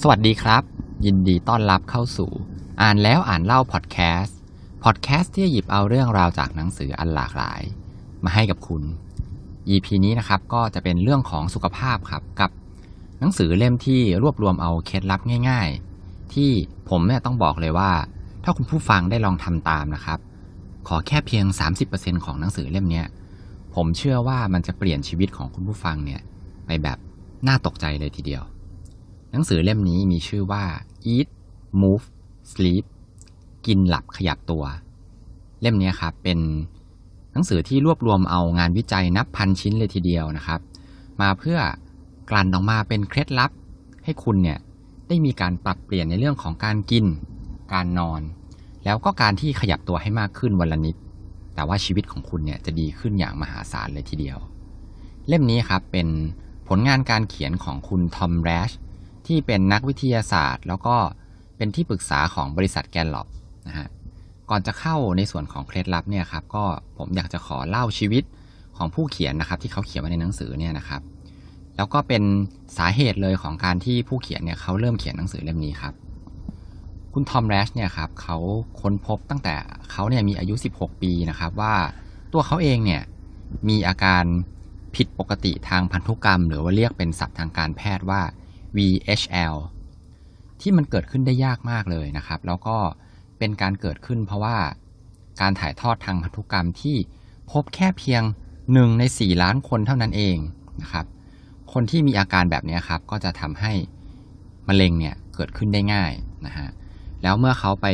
สวัสดีครับ ยินดีต้อนรับเข้าสู่ อ่านแล้วอ่านเล่าพอดแคสต์พอดแคสต์ที่หยิบเอาเรื่องราวจากหนังสืออันหลากหลาย มาให้กับคุณ EP นี้นะครับก็จะเป็นเรื่องของสุขภาพครับกับ หนังสือเล่มที่รวบรวมเอาเคล็ดลับง่าย ๆ ที่ผมเนี่ยต้องบอกเลยว่า ถ้าคุณผู้ฟังได้ลองทำตามนะครับ ขอแค่เพียง 30%ของหนังสือเล่มนี้ผมเชื่อว่ามันจะเปลี่ยนชีวิตของคุณผู้ฟังเนี่ยไปแบบน่าตกใจเลยทีเดียว หนังสือเล่มนี้มีชื่อว่า Eat Move Sleep กินหลับขยับตัว เล่มนี้ครับเป็นหนังสือที่รวบรวมเอางานวิจัยนับพันชิ้นเลยทีเดียวนะครับ มาเพื่อกลั่นออกมาเป็นเคล็ดลับ ให้คุณเนี่ยได้มีการปรับเปลี่ยนในเรื่องของการกิน การนอน แล้วก็การที่ขยับตัวให้มากขึ้นวันละนิด แต่ว่าชีวิตของคุณเนี่ยจะดีขึ้นอย่างมหาศาลเลยทีเดียว เล่มนี้ครับเป็นผลงานการเขียนของคุณทอมแรช ที่เป็นนักวิทยาศาสตร์ แล้วก็เป็นที่ปรึกษาของบริษัทแกนล็อบนะฮะก่อนจะเข้าในส่วนของเคล็ดลับเนี่ยครับก็ผมอยากจะขอเล่าชีวิตของผู้เขียนนะครับ ที่เขาเขียนมาในหนังสือเนี่ยนะครับ แล้วก็เป็นสาเหตุเลยของการที่ผู้เขียนเนี่ยเขาเริ่มเขียนหนังสือเล่มนี้ครับ คุณทอมแรชเนี่ยครับเขาค้นพบตั้งแต่เขาเนี่ยมีอายุ 16 ปีนะครับ ว่าตัวเขาเองเนี่ยมีอาการผิดปกติทางพันธุกรรม หรือว่าเรียกเป็นศัพท์ทางการแพทย์ว่า VHL ที่มันเกิดขึ้นได้ยากมากเลยนะครับ แล้วก็เป็นการเกิดขึ้นเพราะว่าการถ่ายทอดทางพันธุกรรมที่พบแค่เพียงหนึ่งในสี่ล้านคนเท่านั้นเองนะครับ คนที่มีอาการแบบนี้ครับ ก็จะทำให้มะเร็งเนี่ยเกิดขึ้นได้ง่ายนะฮะ แล้วเมื่อเขาไป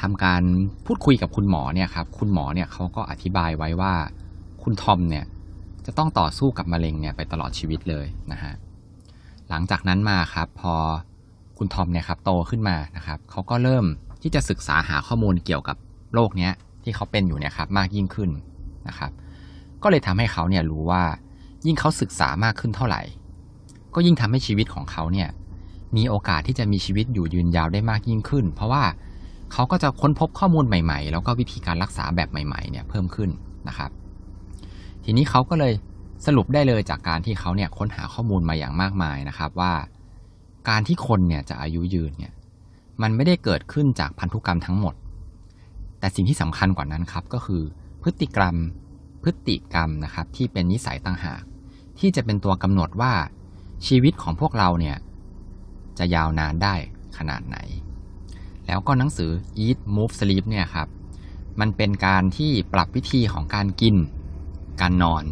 ทำการพูดคุยกับคุณหมอเนี่ยครับ คุณหมอเนี่ยเขาก็อธิบายไว้ว่าคุณทอมเนี่ยจะต้องต่อสู้กับมะเร็งเนี่ยไปตลอดชีวิตเลยนะฮะ หลังจากนั้นมาครับ พอคุณทอมเนี่ยครับโตขึ้นมานะครับเขาก็เริ่มที่จะศึกษาหาข้อมูลเกี่ยวกับโรคเนี้ยที่เขาเป็นอยู่เนี่ยครับมากยิ่งขึ้นนะครับ ก็เลยทำให้เขาเนี่ยรู้ว่ายิ่งเขาศึกษามากขึ้นเท่าไหร่ ก็ยิ่งทำให้ชีวิตของเขาเนี่ยมีโอกาสที่จะมีชีวิตอยู่ยืนยาวได้มากยิ่งขึ้น เพราะว่าเขาก็จะค้นพบข้อมูลใหม่ ๆ แล้วก็วิธีการรักษาแบบใหม่ๆเนี่ยเพิ่มขึ้นนะครับ ทีนี้เขาก็เลย สรุปได้เลยจากการที่เขาเนี่ยค้นหาข้อมูลมาอย่างมากมายนะครับว่า การที่คนเนี่ยจะอายุยืนเนี่ยมันไม่ได้เกิดขึ้นจากพันธุกรรมทั้งหมด แต่สิ่งที่สำคัญกว่านั้นครับก็คือพฤติกรรมพฤติกรรมนะครับที่เป็นนิสัยต่างหาก ที่จะเป็นตัวกำหนดว่าชีวิตของพวกเราเนี่ยจะยาวนานได้ขนาดไหน แล้วก็หนังสือ Eat Move Sleep เนี่ยครับมันเป็นการที่ปรับวิธีของการกิน การนอน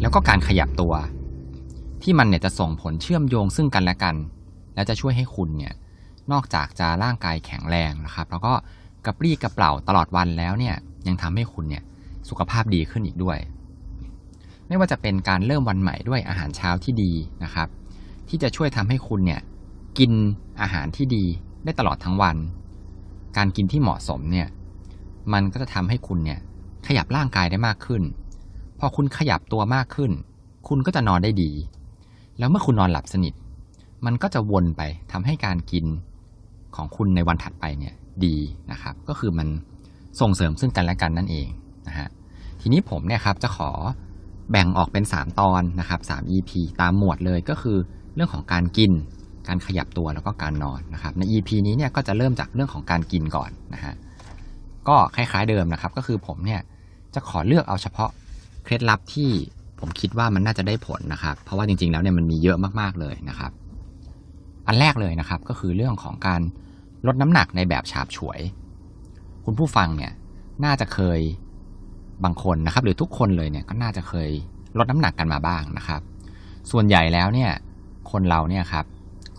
แล้วก็การขยับตัว ที่มันเนี่ยจะส่งผลเชื่อมโยงซึ่งกันและกัน และจะช่วยให้คุณเนี่ยนอกจากจะร่างกายแข็งแรงนะครับ แล้วก็กระปรี้กระเปร่าตลอดวันแล้วเนี่ยยังทำให้คุณเนี่ยสุขภาพดีขึ้นอีกด้วย ไม่ว่าจะเป็นการเริ่มวันใหม่ด้วยอาหารเช้าที่ดีนะครับ ที่จะช่วยทำให้คุณเนี่ยกินอาหารที่ดีได้ตลอดทั้งวัน การกินที่เหมาะสมเนี่ยมันก็จะทำให้คุณเนี่ยขยับร่างกายได้มากขึ้น พอคุณขยับตัวมากขึ้น คุณก็จะนอนได้ดี แล้วเมื่อคุณนอนหลับสนิท มันก็จะวนไปทำให้การกินของคุณในวันถัดไปเนี่ยดีนะครับ ก็คือมันส่งเสริมซึ่งกันและกันนั่นเองนะฮะทีนี้ผมเนี่ยครับจะขอแบ่งออกเป็น 3 ตอนนะครับ3 EP ตามหมวดเลยก็คือเรื่องของการกิน การขยับตัวแล้วก็การนอนนะครับ ใน EP นี้เนี่ยก็จะเริ่มจากเรื่องของการกินก่อนนะฮะก็คล้ายๆเดิมนะครับ ก็คือผมเนี่ยจะขอเลือกเอาเฉพาะ เคล็ดลับที่ผมคิดว่ามันน่าจะได้ผลนะครับ เพราะว่าจริง ๆ แล้วเนี่ยมันมีเยอะมากๆเลยนะครับ อันแรกเลยนะครับก็คือเรื่องของการลดน้ำหนักในแบบฉาบฉวย คุณผู้ฟังเนี่ยน่าจะเคยบางคนนะครับ หรือทุกคนเลยเนี่ยก็น่าจะเคยลดน้ำหนักกันมาบ้างนะครับ ส่วนใหญ่แล้วเนี่ยคนเราเนี่ยครับ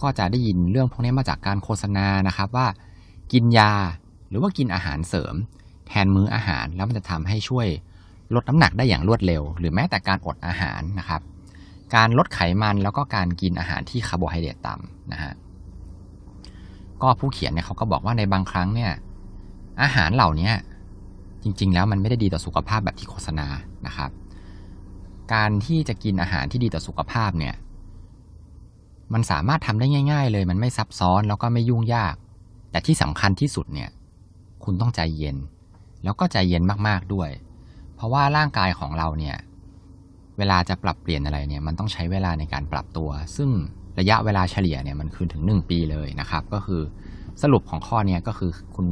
ก็จะได้ยินเรื่องพวกนี้มาจากการโฆษณานะครับว่า กินยาหรือว่ากินอาหารเสริม แทนมื้ออาหารแล้วมันจะทำให้ช่วย ลดน้ำหนักได้อย่างรวดเร็ว หรือแม้แต่การอดอาหารนะครับ การลดไขมันแล้วก็การกินอาหารที่คาร์โบไฮเดรตต่ำนะฮะก็ผู้เขียนเนี่ยเขาก็บอกว่าในบางครั้งเนี่ยอาหารเหล่านี้จริง ๆ แล้วมันไม่ได้ดีต่อสุขภาพแบบที่โฆษณานะครับ การที่จะกินอาหารที่ดีต่อสุขภาพเนี่ยมันสามารถทำได้ง่าย ๆ เลย มันไม่ซับซ้อนแล้วก็ไม่ยุ่งยาก แต่ที่สำคัญที่สุดเนี่ย คุณต้องใจเย็น แล้วก็ใจเย็นมากๆด้วย เพราะว่าร่างกายของเราเนี่ย เวลาจะปรับเปลี่ยนอะไรเนี่ย มันต้องใช้เวลาในการปรับตัว ซึ่งระยะเวลาเฉลี่ยเนี่ยมันคือถึง 1 ปีเลยนะครับ ก็คือสรุปของข้อนี้ก็คือคุณ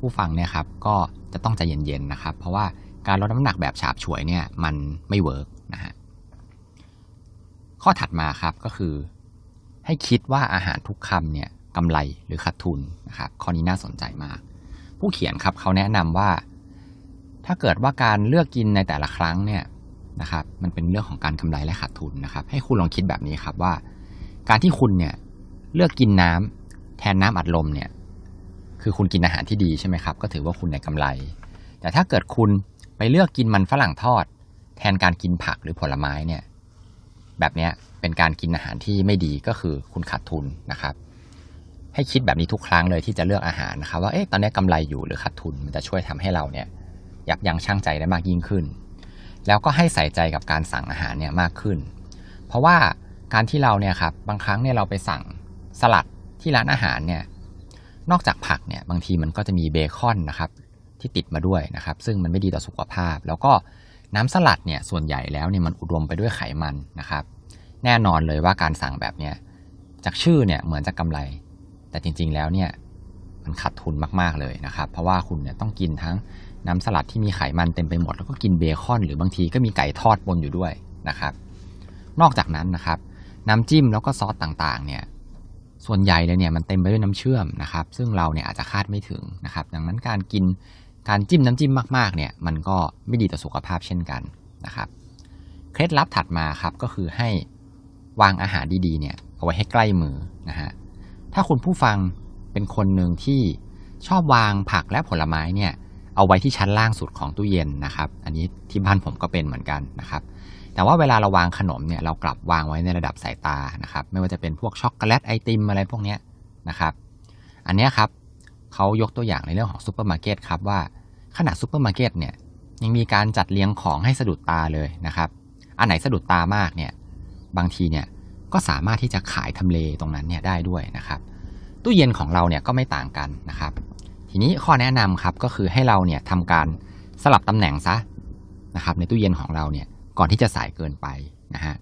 ผู้ฟังเนี่ยครับก็จะต้องใจเย็นๆนะครับ เพราะว่าการลดน้ำหนักแบบฉาบฉวยเนี่ยมันไม่เวิร์กนะฮะข้อถัดมาครับก็คือ ให้คิดว่าอาหารทุกคำเนี่ยกำไรหรือขาดทุนนะครับข้อนี้น่าสนใจมาก ผู้เขียนครับเขาแนะนำว่า ถ้าเกิดว่าการเลือกกินในแต่ละครั้งเนี่ยนะครับ มันเป็นเรื่องของการกำไรและขาดทุนนะครับ ให้คุณลองคิดแบบนี้ครับว่า การที่คุณเนี่ยเลือกกินน้ำแทนน้ำอัดลมเนี่ย คือคุณกินอาหารที่ดีใช่ไหมครับ ก็ถือว่าคุณได้กำไร แต่ถ้าเกิดคุณไปเลือกกินมันฝรั่งทอด แทนการกินผักหรือผลไม้เนี่ย แบบนี้เป็นการกินอาหารที่ไม่ดีก็คือคุณขาดทุนนะครับ ให้คิดแบบนี้ทุกครั้งเลยที่จะเลือกอาหารนะครับ ว่าเอ๊ะตอนนี้กำไรอยู่หรือขาดทุนมันจะช่วยทำให้เราเนี่ย ยับยั้งชั่งใจได้มากยิ่งขึ้น แล้วก็ให้ใส่ใจกับการสั่งอาหารเนี่ยมากขึ้น เพราะว่าการที่เราเนี่ยครับบางครั้งเนี่ยเราไปสั่งสลัดที่ร้านอาหารเนี่ยนอกจากผักเนี่ยบางทีมันก็จะมีเบคอนนะครับที่ติดมาด้วยนะครับ ซึ่งมันไม่ดีต่อสุขภาพ แล้วก็น้ำสลัดเนี่ยส่วนใหญ่แล้วเนี่ยมันอุดมไปด้วยไขมันนะครับ แน่นอนเลยว่าการสั่งแบบเนี้ยจากชื่อเนี่ยเหมือนจะกำไร แต่จริงๆแล้วเนี่ย มันขาดทุนมาก ๆ เลยนะครับ เพราะว่าคุณเนี่ยต้องกินทั้งน้ำสลัดที่มีไขมันเต็มไปหมด แล้วก็กินเบคอน หรือบางทีก็มีไก่ทอดปนอยู่ด้วยนะครับ นอกจากนั้นนะครับ น้ำจิ้มแล้วก็ซอสต่างๆ เนี่ยส่วนใหญ่เลยเนี่ยมันเต็มไปด้วยน้ำเชื่อมนะครับ ซึ่งเราเนี่ยอาจจะคาดไม่ถึงนะครับ ดังนั้นการกินการจิ้มน้ำจิ้มมากๆเนี่ยมันก็ไม่ดีต่อสุขภาพเช่นกันนะครับ เคล็ดลับถัดมาครับก็คือให้วางอาหารดีๆเนี่ยเอาไว้ให้ใกล้มือนะฮะถ้าคุณผู้ฟัง เป็นคนหนึ่งที่ชอบวางผักและผลไม้เนี่ยเอาไว้ที่ชั้นล่างสุดของตู้เย็นนะครับ อันนี้ที่บ้านผมก็เป็นเหมือนกันนะครับ แต่ว่าเวลาเราวางขนมเนี่ยเรากลับวางไว้ในระดับสายตานะครับ ไม่ว่าจะเป็นพวกช็อกโกแลตไอติมอะไรพวกนี้นะครับ อันนี้ครับเขายกตัวอย่างในเรื่องของซูเปอร์มาร์เก็ตครับว่าขนาดซูเปอร์มาร์เก็ตเนี่ยยังมีการจัดเรียงของให้สะดุดตาเลยนะครับ อันไหนสะดุดตามากเนี่ยบางทีเนี่ยก็สามารถที่จะขายทำเลตรงนั้นเนี่ยได้ด้วยนะครับ ตู้เย็นของเราเนี่ยก็ไม่ต่างกันนะครับ ทีนี้ข้อแนะนำครับก็คือให้เราเนี่ยทำการสลับตำแหน่งซะนะครับ ในตู้เย็นของเราเนี่ยก่อนที่จะสายเกินไปนะฮะ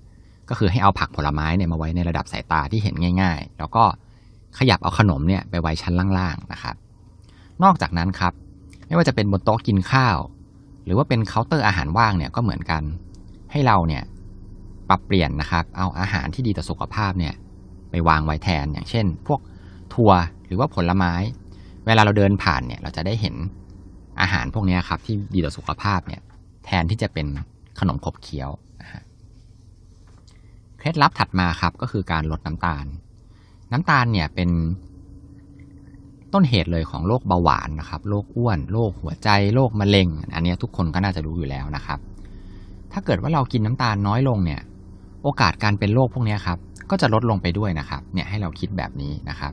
ก็คือให้เอาผักผลไม้เนี่ยมาไว้ในระดับสายตาที่เห็นง่าย ๆ แล้วก็ขยับเอาขนมเนี่ยไปไว้ชั้นล่างๆนะครับ นอกจากนั้นครับ ไม่ว่าจะเป็นบนโต๊ะกินข้าว หรือว่าเป็นเคาน์เตอร์อาหารว่างเนี่ยก็เหมือนกัน ให้เราเนี่ยปรับเปลี่ยนนะครับ เอาอาหารที่ดีต่อสุขภาพเนี่ยไปวางไว้แทนอย่างเช่น พวก ถั่วหรือว่าผลไม้ เวลาเราเดินผ่านเนี่ยเราจะได้เห็นอาหารพวกนี้ครับ ที่ดีต่อสุขภาพเนี่ยแทนที่จะเป็นขนมขบเคี้ยวเคล็ดลับถัดมาครับก็คือการลดน้ำตาล น้ำตาลเนี่ยเป็นต้นเหตุเลยของโรคเบาหวานนะครับโรคอ้วนโรคหัวใจโรคมะเร็ง อันนี้ทุกคนก็น่าจะรู้อยู่แล้วนะครับ ถ้าเกิดว่าเรากินน้ำตาลน้อยลงเนี่ย โอกาสการเป็นโรคพวกนี้ครับก็จะลดลงไปด้วยนะครับ เนี่ยให้เราคิดแบบนี้นะครับ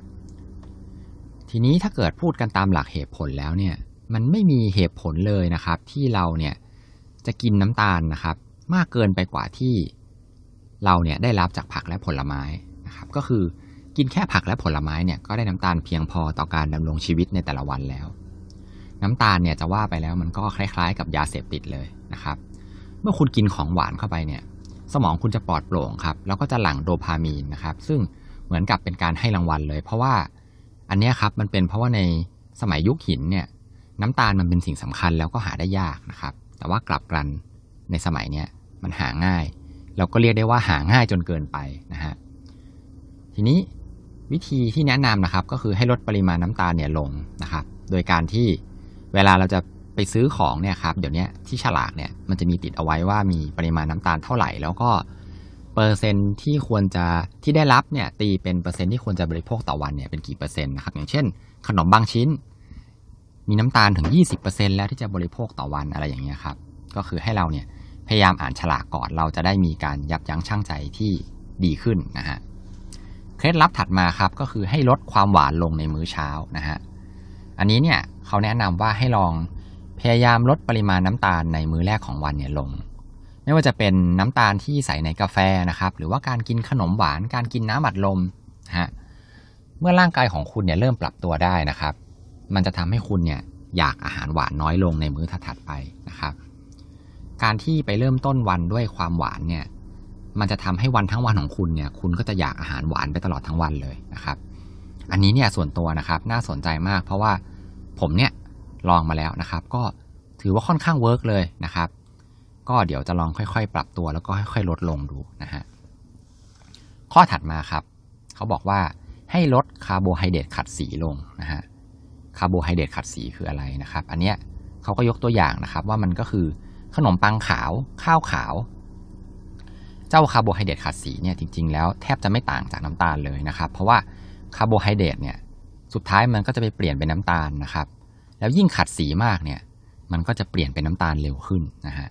ทีนี้ถ้าเกิดพูดกันตามหลักเหตุผลแล้วเนี่ย มันไม่มีเหตุผลเลยนะครับ ที่เราเนี่ยจะกินน้ำตาลนะครับ มากเกินไปกว่าที่เราเนี่ยได้รับจากผักและผลไม้นะครับ ก็คือกินแค่ผักและผลไม้เนี่ยก็ได้น้ำตาลเพียงพอต่อการดำรงชีวิตในแต่ละวันแล้ว น้ำตาลเนี่ยจะว่าไปแล้วมันก็คล้ายๆ กับยาเสพติดเลยนะครับ เมื่อคุณกินของหวานเข้าไปเนี่ย สมองคุณจะปลอดโปร่งครับแล้วก็จะหลั่งโดพามีนนะครับ ซึ่งเหมือนกับเป็นการให้รางวัลเลย เพราะว่า อันนี้ครับมันเป็นเพราะว่าในสมัยยุคหินเนี่ยน้ำตาลมันเป็นสิ่งสำคัญแล้วก็หาได้ยากนะครับ แต่ว่ากลับกันในสมัยเนี้ยมันหาง่าย เราก็เรียกได้ว่าหาง่ายจนเกินไปนะฮะทีนี้วิธีที่แนะนำนะครับ ก็คือให้ลดปริมาณน้ำตาลเนี่ยลงนะครับ โดยการที่เวลาเราจะไปซื้อของเนี่ยครับเดี๋ยวนี้ที่ฉลากเนี่ยมันจะมีติดเอาไว้ว่ามีปริมาณน้ำตาลเท่าไหร่ แล้วก็ เปอร์เซ็นที่ควรจะที่ได้รับเนี่ยตีเป็นเปอร์เซ็นที่ควรจะบริโภคต่อวันเนี่ยเป็นกี่เปอร์เซ็นต์นะครับอย่างเช่น ขนมบางชิ้น มีน้ำตาลถึง 20%แล้วที่จะบริโภคต่อวันอะไรอย่างเงี้ยครับก็คือให้เราเนี่ยพยายามอ่านฉลากก่อนเราจะได้มีการยับยั้งชั่งใจที่ดีขึ้นนะฮะเคล็ดลับถัดมาครับก็คือให้ลดความหวานลงในมื้อเช้านะฮะอันนี้เนี่ยเขาแนะนำว่าให้ลองพยายามลดปริมาณน้ำตาลในมื้อแรกของวันเนี่ยลง ไม่ว่าจะเป็นน้ำตาลที่ใส่ในกาแฟนะครับ หรือว่าการกินขนมหวาน การกินน้ำอัดลมฮะเมื่อร่างกายของคุณเนี่ยเริ่มปรับตัวได้นะครับ มันจะทำให้คุณเนี่ยอยากอาหารหวานน้อยลงในมื้อถัดไปนะครับ การที่ไปเริ่มต้นวันด้วยความหวานเนี่ยมันจะทำให้วันทั้งวันของคุณเนี่ย คุณก็จะอยากอาหารหวานไปตลอดทั้งวันเลยนะครับ อันนี้เนี่ยส่วนตัวนะครับ น่าสนใจมาก เพราะว่าผมเนี่ยลองมาแล้วนะครับ ก็ถือว่าค่อนข้างเวิร์กเลยนะครับ ก็เดี๋ยวจะลองค่อยๆ ปรับตัวแล้วก็ค่อยๆ ลดลงดูนะฮะข้อถัดมาครับ เขาบอกว่าให้ลดคาร์โบไฮเดรตขัดสีลงนะฮะคาร์โบไฮเดรตขัดสีคืออะไรนะครับ อันเนี้ยเขาก็ยกตัวอย่างนะครับว่ามันก็คือขนมปังขาว ข้าวขาว เจ้าคาร์โบไฮเดรตขัดสีเนี่ยจริง ๆ แล้วแทบจะไม่ต่างจากน้ำตาลเลยนะครับ เพราะว่าคาร์โบไฮเดรตเนี่ยสุดท้ายมันก็จะไปเปลี่ยนเป็นน้ำตาลนะครับ แล้วยิ่งขัดสีมากเนี่ย มันก็จะเปลี่ยนเป็นน้ำตาลเร็วขึ้นนะฮะ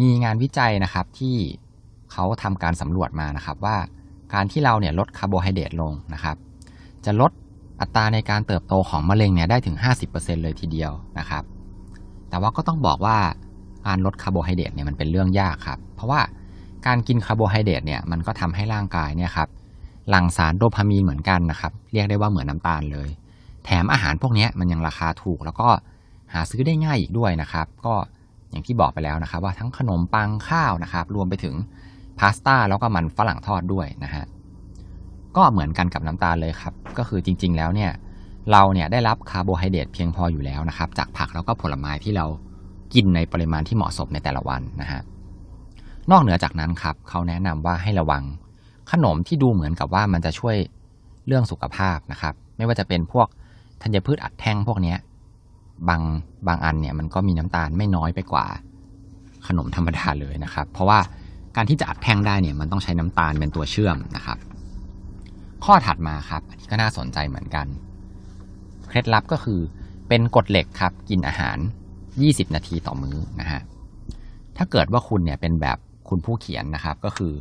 มีงานวิจัยนะครับที่เขาทำการสำรวจมานะครับว่าการที่เราเนี่ยลดคาร์โบไฮเดรตลงนะครับ จะลดอัตราในการเติบโตของมะเร็งเนี่ยได้ถึง 50%เลยทีเดียวนะครับ แต่ว่าก็ต้องบอกว่าการลดคาร์โบไฮเดรตเนี่ยมันเป็นเรื่องยากครับ เพราะว่าการกินคาร์โบไฮเดรตเนี่ยมันก็ทำให้ร่างกายเนี่ยครับหลั่งสารโดพามีนเหมือนกันนะครับ เรียกได้ว่าเหมือนน้ำตาลเลย แถมอาหารพวกนี้มันยังราคาถูก แล้วก็หาซื้อได้ง่ายอีกด้วยนะครับ ก็ อย่างที่บอกไปแล้วนะครับ ว่าทั้งขนมปังข้าวนะครับ รวมไปถึงพาสต้าแล้วก็มันฝรั่งทอดด้วยนะฮะก็เหมือนกันกับน้ำตาลเลยครับ ก็คือจริง ๆ แล้วเนี่ย เราเนี่ยได้รับคาร์โบไฮเดรตเพียงพออยู่แล้วนะครับ จากผักแล้วก็ผลไม้ที่เรากินในปริมาณที่เหมาะสมในแต่ละวันนะฮะนอกเหนือจากนั้นครับเขาแนะนำว่าให้ระวังขนมที่ดูเหมือนกับว่ามันจะช่วยเรื่องสุขภาพนะครับ ไม่ว่าจะเป็นพวกธัญพืชอัดแท่งพวกนี้ บางบางอันเนี่ยมันก็มีน้ำตาลไม่น้อยไปกว่า ขนมธรรมดาเลยนะครับ เพราะว่าการที่จะอัดแท่งได้เนี่ยมันต้องใช้น้ำตาลเป็นตัวเชื่อมนะครับ ข้อถัดมาครับอันนี้ก็น่าสนใจเหมือนกัน เคล็ดลับก็คือเป็นกฎเหล็กครับกินอาหาร 20 นาทีต่อมื้อนะฮะถ้าเกิดว่าคุณเนี่ยเป็นแบบคุณผู้เขียนนะครับ ก็คือ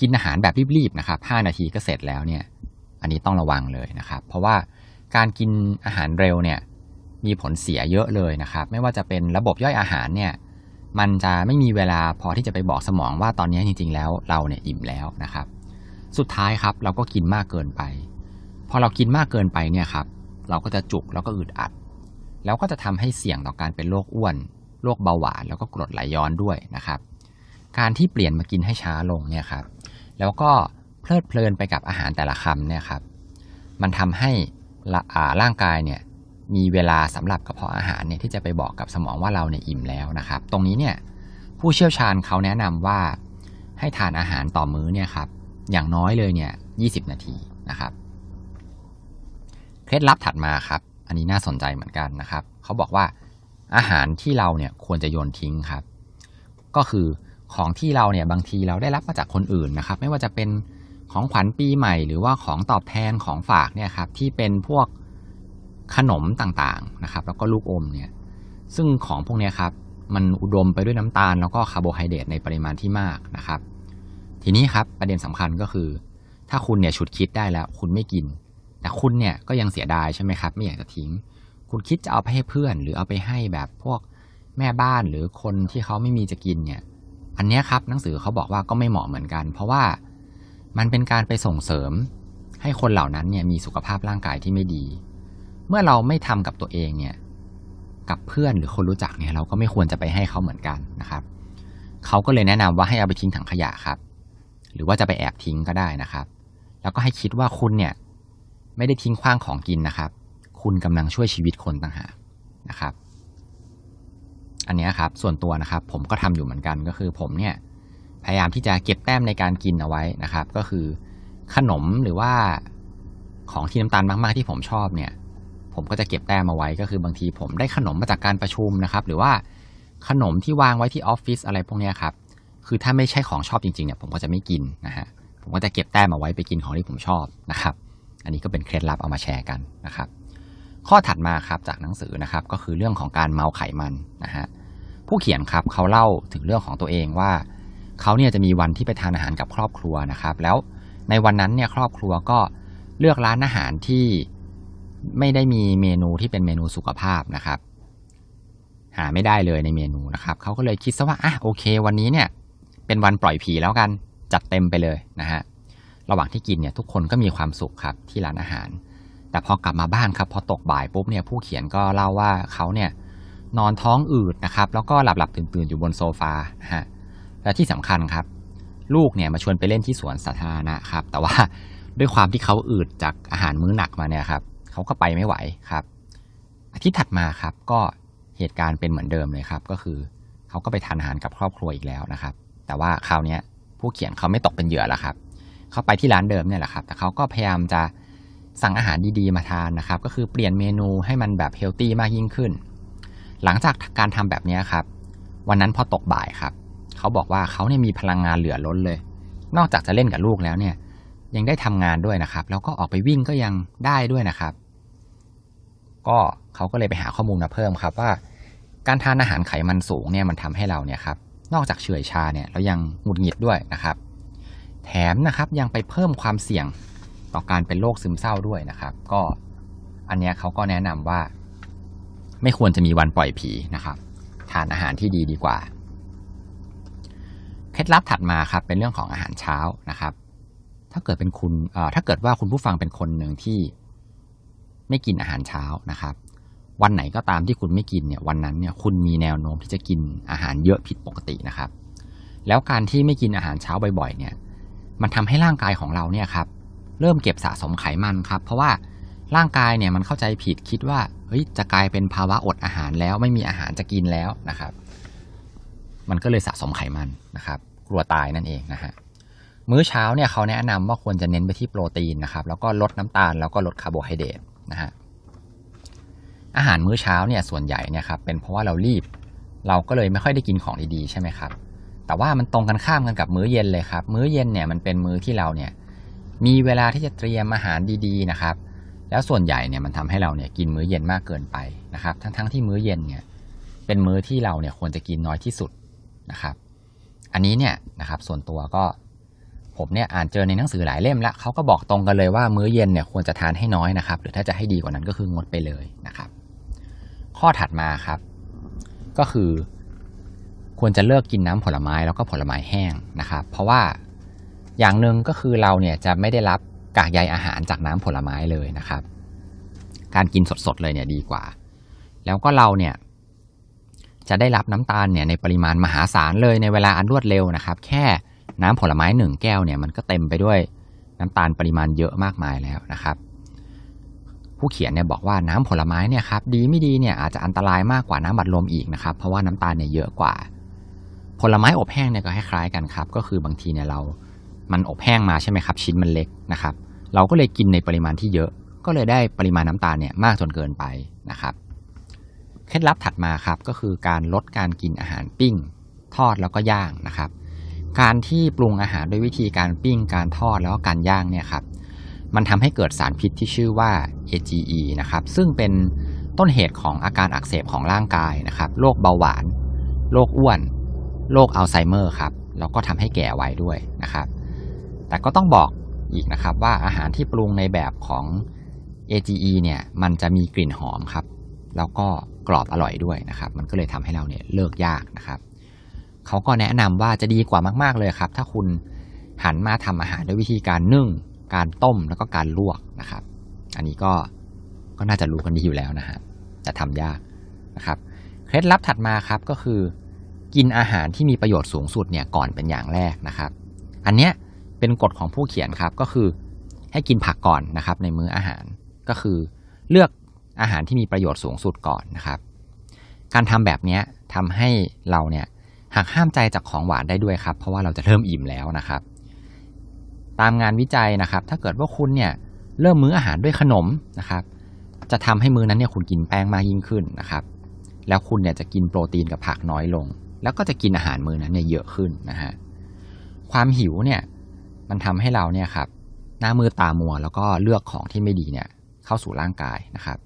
กินอาหารแบบรีบๆนะครับ 5 นาทีก็เสร็จแล้วเนี่ย อันนี้ต้องระวังเลยนะครับ เพราะว่าการกินอาหารเร็วเนี่ย มีผลเสียเยอะเลยนะครับ ไม่ว่าจะเป็นระบบย่อยอาหารเนี่ยมันจะไม่มีเวลาพอที่จะไปบอกสมองว่าตอนนี้จริง ๆ แล้วเราเนี่ยอิ่มแล้วนะครับ สุดท้ายครับเราก็กินมากเกินไป พอเรากินมากเกินไปเนี่ยครับเราก็จะจุกแล้วก็อึดอัด แล้วก็จะทำให้เสี่ยงต่อการเป็นโรคอ้วนโรคเบาหวานแล้วก็กรดไหลย้อนด้วยนะครับ การที่เปลี่ยนมากินให้ช้าลงเนี่ยครับแล้วก็เพลิดเพลินไปกับอาหารแต่ละคำเนี่ยครับมันทำให้ร่างกายเนี่ย มีเวลาสำหรับกระเพาะอาหารเนี่ยที่จะไปบอกกับสมองว่าเราเนี่ยอิ่มแล้วนะครับ ตรงนี้เนี่ยผู้เชี่ยวชาญเขาแนะนำว่าให้ทานอาหารต่อมื้อเนี่ยครับอย่างน้อยเลยเนี่ย20 นาทีนะครับเคล็ดลับถัดมาครับ อันนี้น่าสนใจเหมือนกันนะครับ เขาบอกว่าอาหารที่เราเนี่ยควรจะโยนทิ้งครับ ก็คือของที่เราเนี่ยบางทีเราได้รับมาจากคนอื่นนะครับ ไม่ว่าจะเป็นของขวัญปีใหม่ หรือว่าของตอบแทนของฝากเนี่ยครับที่เป็นพวก ขนมต่างๆนะครับ แล้วก็ลูกอมเนี่ยซึ่งของพวกนี้ครับมันอุดมไปด้วยน้ำตาลแล้วก็คาร์โบไฮเดรตในปริมาณที่มากนะครับ ทีนี้ครับประเด็นสำคัญก็คือ ถ้าคุณเนี่ยฉุดคิดได้แล้ว คุณไม่กิน แต่คุณเนี่ยก็ยังเสียดายใช่ไหมครับ ไม่อยากจะทิ้ง คุณคิดจะเอาไปให้เพื่อน หรือเอาไปให้แบบพวกแม่บ้านหรือคนที่เขาไม่มีจะกินเนี่ย อันนี้ครับหนังสือเขาบอกว่าก็ไม่เหมาะเหมือนกัน เพราะว่ามันเป็นการไปส่งเสริมให้คนเหล่านั้นเนี่ยมีสุขภาพร่างกายที่ไม่ดี เมื่อเราไม่ทำกับตัวเองเนี่ย กับเพื่อนหรือคนรู้จักเนี่ย เราก็ไม่ควรจะไปให้เขาเหมือนกันนะครับเขาก็เลยแนะนำว่าให้เอาไปทิ้งถังขยะครับ หรือว่าจะไปแอบทิ้งก็ได้นะครับ แล้วก็ให้คิดว่าคุณเนี่ย ไม่ได้ทิ้งขว้างของกินนะครับ คุณกำลังช่วยชีวิตคนต่างหากนะครับ อันนี้ครับ ส่วนตัวนะครับ ผมก็ทำอยู่เหมือนกันก็คือ ผมเนี่ย พยายามที่จะเก็บแต้มในการกินเอาไว้นะครับ ก็คือขนมหรือว่าของที่น้ำตาลมากๆที่ผมชอบเนี่ย ผมก็จะเก็บแต้มเอาไว้ก็คือบางทีผมได้ขนมมาจากการประชุมนะครับ หรือว่าขนมที่วางไว้ที่ออฟฟิศอะไรพวกนี้ครับ คือถ้าไม่ใช่ของชอบจริงๆเนี่ยผมก็จะไม่กินนะฮะ ผมก็จะเก็บแต้มเอาไว้ไปกินของที่ผมชอบนะครับ อันนี้ก็เป็นเคล็ดลับเอามาแชร์กันนะครับ ข้อถัดมาครับจากหนังสือนะครับ ก็คือเรื่องของการเมาไขมันนะฮะ ผู้เขียนครับเขาเล่าถึงเรื่องของตัวเองว่าเขาเนี่ยจะมีวันที่ไปทานอาหารกับครอบครัวนะครับ แล้วในวันนั้นเนี่ยครอบครัวก็เลือกร้านอาหารที่ ไม่ได้มีเมนูที่เป็นเมนูสุขภาพนะครับ หาไม่ได้เลยในเมนูนะครับเขาก็เลยคิดซะว่าอะโอเค วันนี้เนี่ย เป็นวันปล่อยผีแล้วกันจัดเต็มไปเลยนะฮะระหว่างที่กินเนี่ยทุกคนก็มีความสุขครับที่ร้านอาหาร แต่พอกลับมาบ้านครับพอตกบ่ายปุ๊บเนี่ยผู้เขียนก็เล่าว่าเขาเนี่ยนอนท้องอืดนะครับ แล้วก็หลับหลับตื่นตื่นอยู่บนโซฟาฮะและที่สำคัญครับ ลูกเนี่ยมาชวนไปเล่นที่สวนสาธารณะครับ แต่ว่าด้วยความที่เขาอืดจากอาหารมื้อหนักมาเนี่ยครับ เขาก็ไปไม่ไหวครับ อาทิตย์ถัดมาครับ ก็เหตุการณ์เป็นเหมือนเดิมเลยครับ ก็คือเขาก็ไปทานอาหารกับครอบครัวอีกแล้วนะครับ แต่ว่าคราวนี้ผู้เขียนเขาไม่ตกเป็นเหยื่อแล้วครับ เขาไปที่ร้านเดิมเนี่ยแหละครับ แต่เขาก็พยายามจะสั่งอาหารดีๆมาทานนะครับ ก็คือเปลี่ยนเมนูให้มันแบบเฮลตี้มากยิ่งขึ้น หลังจากการทำแบบนี้ครับ วันนั้นพอตกบ่ายครับ เขาบอกว่าเขาเนี่ยมีพลังงานเหลือล้นเลย นอกจากจะเล่นกับลูกแล้วเนี่ย ยังได้ทำงานด้วยนะครับ แล้วก็ออกไปวิ่งก็ยังได้ด้วยนะครับ ก็เขาก็เลยไปหาข้อมูลมาเพิ่มครับว่า การทานอาหารไขมันสูงเนี่ยมันทำให้เราเนี่ยครับนอกจากเฉื่อยชาเนี่ยเรายังหงุดหงิดด้วยนะครับ แถมนะครับยังไปเพิ่มความเสี่ยงต่อการเป็นโรคซึมเศร้าด้วยนะครับ ก็อันนี้เขาก็แนะนำว่า ไม่ควรจะมีวันปล่อยผีนะครับ ทานอาหารที่ดีดีกว่า เคล็ดลับถัดมาครับเป็นเรื่องของอาหารเช้านะครับ ถ้าเกิดเป็นคุณถ้าเกิดว่าคุณผู้ฟังเป็นคนหนึ่งที่ไม่กินอาหารเช้านะครับ วันไหนก็ตามที่คุณไม่กินเนี่ยวันนั้นเนี่ยคุณมีแนวโน้มที่จะกินอาหารเยอะผิดปกตินะครับ แล้วการที่ไม่กินอาหารเช้าบ่อยๆ เนี่ย มันทำให้ร่างกายของเราเนี่ยครับ เริ่มเก็บสะสมไขมันครับ เพราะว่าร่างกายเนี่ยมันเข้าใจผิดคิดว่าเฮ้ยจะกลายเป็นภาวะอดอาหารแล้วไม่มีอาหารจะกินแล้วนะครับ มันก็เลยสะสมไขมันนะครับ กลัวตายนั่นเองนะฮะ มื้อเช้าเนี่ยเขาแนะนำว่าควรจะเน้นไปที่โปรตีนนะครับ แล้วก็ลดน้ำตาลแล้วก็ลดคาร์โบไฮเดรตนะฮะอาหารมื้อเช้าเนี่ยส่วนใหญ่เนี่ยครับเป็นเพราะว่าเรารีบ เราก็เลยไม่ค่อยได้กินของดีๆใช่ไหมครับ แต่ว่ามันตรงกันข้ามกันกับมื้อเย็นเลยครับ มื้อเย็นเนี่ยมันเป็นมื้อที่เราเนี่ยมีเวลาที่จะเตรียมอาหารดีๆนะครับ แล้วส่วนใหญ่เนี่ยมันทำให้เราเนี่ยกินมื้อเย็นมากเกินไปนะครับ ทั้งๆที่มื้อเย็นเนี่ยเป็นมื้อที่เราเนี่ยควรจะกินน้อยที่สุดนะครับ อันนี้เนี่ยนะครับส่วนตัวก็ ผมเนี่ยอ่านเจอในหนังสือหลายเล่มแล้วเขาก็บอกตรงกันเลยว่ามื้อเย็นเนี่ยควรจะทานให้น้อยนะครับ หรือถ้าจะให้ดีกว่านั้นก็คืองดไปเลยนะครับ ข้อถัดมาครับ ก็คือ ควรจะเลิกกินน้ำผลไม้แล้วก็ผลไม้แห้งนะครับ เพราะว่าอย่างหนึ่งก็คือเราเนี่ยจะไม่ได้รับกากใยอาหารจากน้ำผลไม้เลยนะครับ การกินสดๆเลยเนี่ยดีกว่า แล้วก็เราเนี่ยจะได้รับน้ำตาลเนี่ยในปริมาณมหาศาลเลยในเวลาอันรวดเร็วนะครับ แค่ น้ำผลไม้หนึ่งแก้วเนี่ยมันก็เต็มไปด้วยน้ำตาลปริมาณเยอะมากมายแล้วนะครับ ผู้เขียนเนี่ยบอกว่าน้ำผลไม้เนี่ยครับดีไม่ดีเนี่ยอาจจะอันตรายมากกว่าน้ำบัดลมอีกนะครับ เพราะว่าน้ำตาลเนี่ยเยอะกว่า ผลไม้อบแห้งเนี่ยก็คล้ายๆกันครับ ก็คือบางทีเนี่ยเรา มันอบแห้งมาใช่ไหมครับ ชิ้นมันเล็กนะครับ เราก็เลยกินในปริมาณที่เยอะ ก็เลยได้ปริมาณน้ำตาลเนี่ยมากจนเกินไปนะครับเคล็ดลับถัดมาครับก็คือการลดการกินอาหารปิ้ง ทอดแล้วก็ย่างนะครับ การที่ปรุงอาหารด้วยวิธีการปิ้งการทอดแล้วก็การย่างเนี่ยครับมันทำให้เกิดสารพิษที่ชื่อว่า AGE นะครับซึ่งเป็นต้นเหตุของอาการอักเสบของร่างกายนะครับโรคเบาหวานโรคอ้วนโรคอัลไซเมอร์ครับแล้วก็ทำให้แก่ไวด้วยนะครับ แต่ก็ต้องบอกอีกนะครับว่าอาหารที่ปรุงในแบบของ AGE เนี่ยมันจะมีกลิ่นหอมครับ แล้วก็กรอบอร่อยด้วยนะครับ มันก็เลยทำให้เราเนี่ยเลิกยากนะครับ เขาก็แนะนำว่าจะดีกว่ามาก ๆ เลยครับ ถ้าคุณหันมาทำอาหารด้วยวิธีการนึ่ง การต้มแล้วก็การลวกนะครับ อันนี้ก็ก็น่าจะรู้กันดีอยู่แล้วนะฮะแต่ทำยากนะครับเคล็ดลับถัดมาครับก็คือ กินอาหารที่มีประโยชน์สูงสุดเนี่ยก่อนเป็นอย่างแรกนะครับ อันเนี้ยเป็นกฎของผู้เขียนครับก็คือให้กินผักก่อนนะครับ ในมื้ออาหารก็คือเลือกอาหารที่มีประโยชน์สูงสุดก่อนนะครับ การทำแบบนี้ทำให้เราเนี่ย หักห้ามใจจากของหวานได้ด้วยครับ เพราะว่าเราจะเริ่มอิ่มแล้วนะครับ ตามงานวิจัยนะครับ ถ้าเกิดว่าคุณเนี่ยเริ่มมื้ออาหารด้วยขนมนะครับ จะทำให้มื้อนั้นเนี่ยคุณกินแป้งมากยิ่งขึ้นนะครับ แล้วคุณเนี่ยจะกินโปรตีนกับผักน้อยลง แล้วก็จะกินอาหารมื้อนั้นเนี่ยเยอะขึ้นนะฮะความหิวเนี่ยมันทำให้เราเนี่ยครับหน้ามือตามัวแล้วก็เลือกของที่ไม่ดีเนี่ยเข้าสู่ร่างกายนะครับ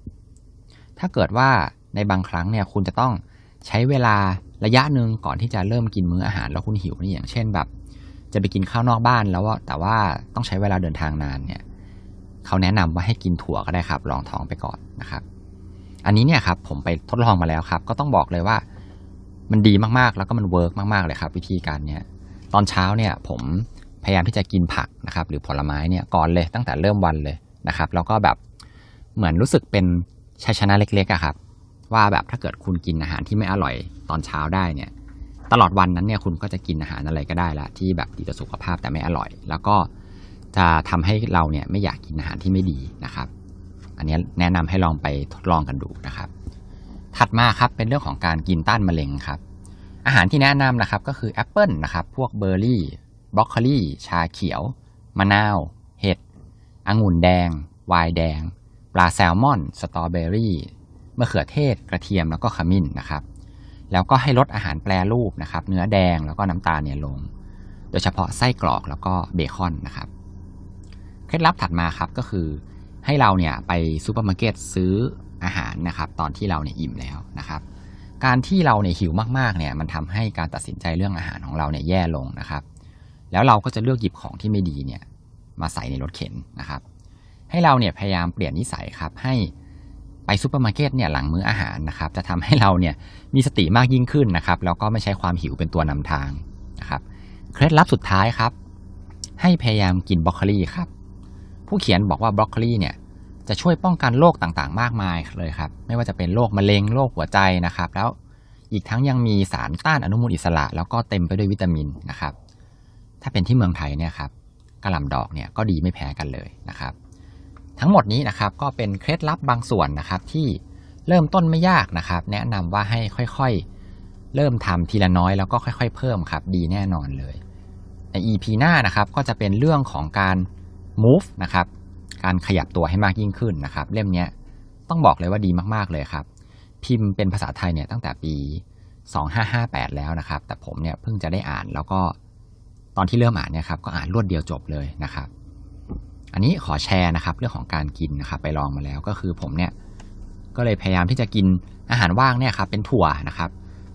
ถ้าเกิดว่าในบางครั้งเนี่ยคุณจะต้องใช้เวลา ระยะหนึ่งก่อนที่จะเริ่มกินมื้ออาหารแล้วคุณหิวนี่อย่างเช่นแบบ จะไปกินข้าวนอกบ้านแล้วว่าแต่ว่าต้องใช้เวลาเดินทางนานเนี่ยเขาแนะนำว่าให้กินถั่วก็ได้ครับรองท้องไปก่อนนะครับ อันนี้เนี่ยครับผมไปทดลองมาแล้วครับ ก็ต้องบอกเลยว่ามันดีมากๆ แล้วก็มัน work มากๆเลยครับ วิธีการเนี้ยตอนเช้าเนี่ยผมพยายามที่จะกินผักนะครับ หรือผลไม้เนี่ยก่อนเลยตั้งแต่เริ่มวันเลยนะครับ แล้วก็แบบเหมือนรู้สึกเป็นชัยชนะเล็กๆอะครับ ว่าแบบถ้าเกิดคุณกินอาหารที่ไม่อร่อยตอนเช้าได้เนี่ย ตลอดวันนั้นเนี่ยคุณก็จะกินอาหารอะไรก็ได้ละที่แบบดีต่อสุขภาพแต่ไม่อร่อย แล้วก็จะทำให้เราเนี่ยไม่อยากกินอาหารที่ไม่ดีนะครับ อันนี้แนะนำให้ลองไปทดลองกันดูนะครับ ถัดมาครับเป็นเรื่องของการกินต้านมะเร็งครับ อาหารที่แนะนำนะครับก็คือแอปเปิลนะครับ พวกเบอร์รี่บรอกโคลี่ชาเขียว มะนาว เห็ดองุ่นแดง ไวน์แดง ปลาแซลมอน สตรอเบอรี่ มะเขือเทศกระเทียมแล้วก็ขมิ้นนะครับ แล้วก็ให้ลดอาหารแปรรูปนะครับ เนื้อแดงแล้วก็น้ำตาลเนี่ยลง โดยเฉพาะไส้กรอกแล้วก็เบคอนนะครับ เคล็ดลับถัดมาครับก็คือให้เราเนี่ยไปซูเปอร์มาร์เก็ตซื้ออาหารนะครับ ตอนที่เราเนี่ยอิ่มแล้วนะครับ การที่เราเนี่ยหิวมากๆเนี่ยมันทำให้การตัดสินใจเรื่องอาหารของเราเนี่ยแย่ลงนะครับ แล้วเราก็จะเลือกหยิบของที่ไม่ดีเนี่ยมาใส่ในรถเข็นนะครับ ให้เราเนี่ยพยายามเปลี่ยนนิสัยครับให้ ไปซูเปอร์มาร์เก็ตเนี่ยหลังมื้ออาหารนะครับจะทำให้เราเนี่ยมีสติมากยิ่งขึ้นนะครับแล้วก็ไม่ใช้ความหิวเป็นตัวนำทางนะครับเคล็ดลับสุดท้ายครับ ให้พยายามกินบรอกโคลีครับผู้เขียนบอกว่าบรอกโคลีเนี่ยจะช่วยป้องกันโรคต่างๆ มากมายเลยครับ ไม่ว่าจะเป็นโรคมะเร็งโรคหัวใจนะครับ แล้วอีกทั้งยังมีสารต้านอนุมูลอิสระ แล้วก็เต็มไปด้วยวิตามินนะครับ ถ้าเป็นที่เมืองไทยเนี่ยครับกระหล่ำดอกเนี่ยก็ดีไม่แพ้กันเลยนะครับ ทั้งหมดนี้นะครับก็เป็นเคล็ดลับบางส่วนนะครับที่เริ่มต้นไม่ยากนะครับ แนะนำว่าให้ค่อยๆ เริ่มทำทีละน้อยแล้วก็ค่อย ๆ เพิ่มครับ ดีแน่นอนเลย ใน EP หน้านะครับก็จะเป็นเรื่องของการ move นะครับการขยับตัวให้มากยิ่งขึ้นนะครับ เล่มนี้ต้องบอกเลยว่าดีมากๆเลยครับ พิมพ์เป็นภาษาไทยเนี่ยตั้งแต่ปี 2558 แล้วนะครับ แต่ผมเนี่ยเพิ่งจะได้อ่านแล้วก็ตอนที่เริ่มอ่านเนี่ยครับก็อ่านรวดเดียวจบเลยนะครับ อันนี้ขอแชร์นะครับเรื่องของการกินนะครับไปลองมาแล้วก็คือผมเนี่ยก็เลยพยายามที่จะกินอาหารว่างเนี่ยครับเป็นถั่วนะครับ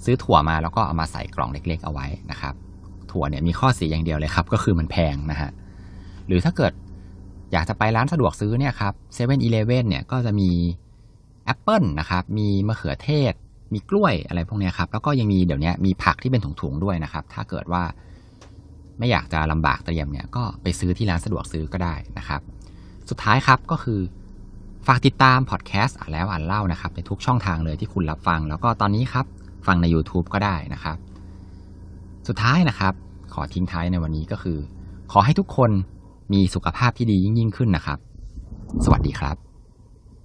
ซื้อถั่วมาแล้วก็เอามาใส่กล่องเล็ก ๆ เอาไว้นะครับ ถั่วเนี่ยมีข้อเสียอย่างเดียวเลยครับ ก็คือมันแพงนะฮะหรือถ้าเกิดอยากจะไปร้านสะดวกซื้อเนี่ยครับเซเว่นอีเลฟเว่นเนี่ยก็จะมีแอปเปิลนะครับมีมะเขือเทศ มีกล้วยอะไรพวกนี้ครับแล้วก็ยังมีเดี๋ยวนี้มีผักที่เป็นถุงๆด้วยนะครับ ถ้าเกิดว่า ไม่อยากจะลำบากเตรียมเนี่ยก็ไปซื้อที่ร้านสะดวกซื้อก็ได้นะครับ สุดท้ายครับก็คือฝากติดตามพอดแคสต์อ่านแล้วอ่านเล่านะครับในทุกช่องทางเลยที่คุณรับฟัง แล้วก็ตอนนี้ครับฟังใน YouTube ก็ได้นะครับ สุดท้ายนะครับ ขอทิ้งท้ายในวันนี้ก็คือ ขอให้ทุกคนมีสุขภาพที่ดียิ่งยิ่งขึ้นนะครับ สวัสดีครับ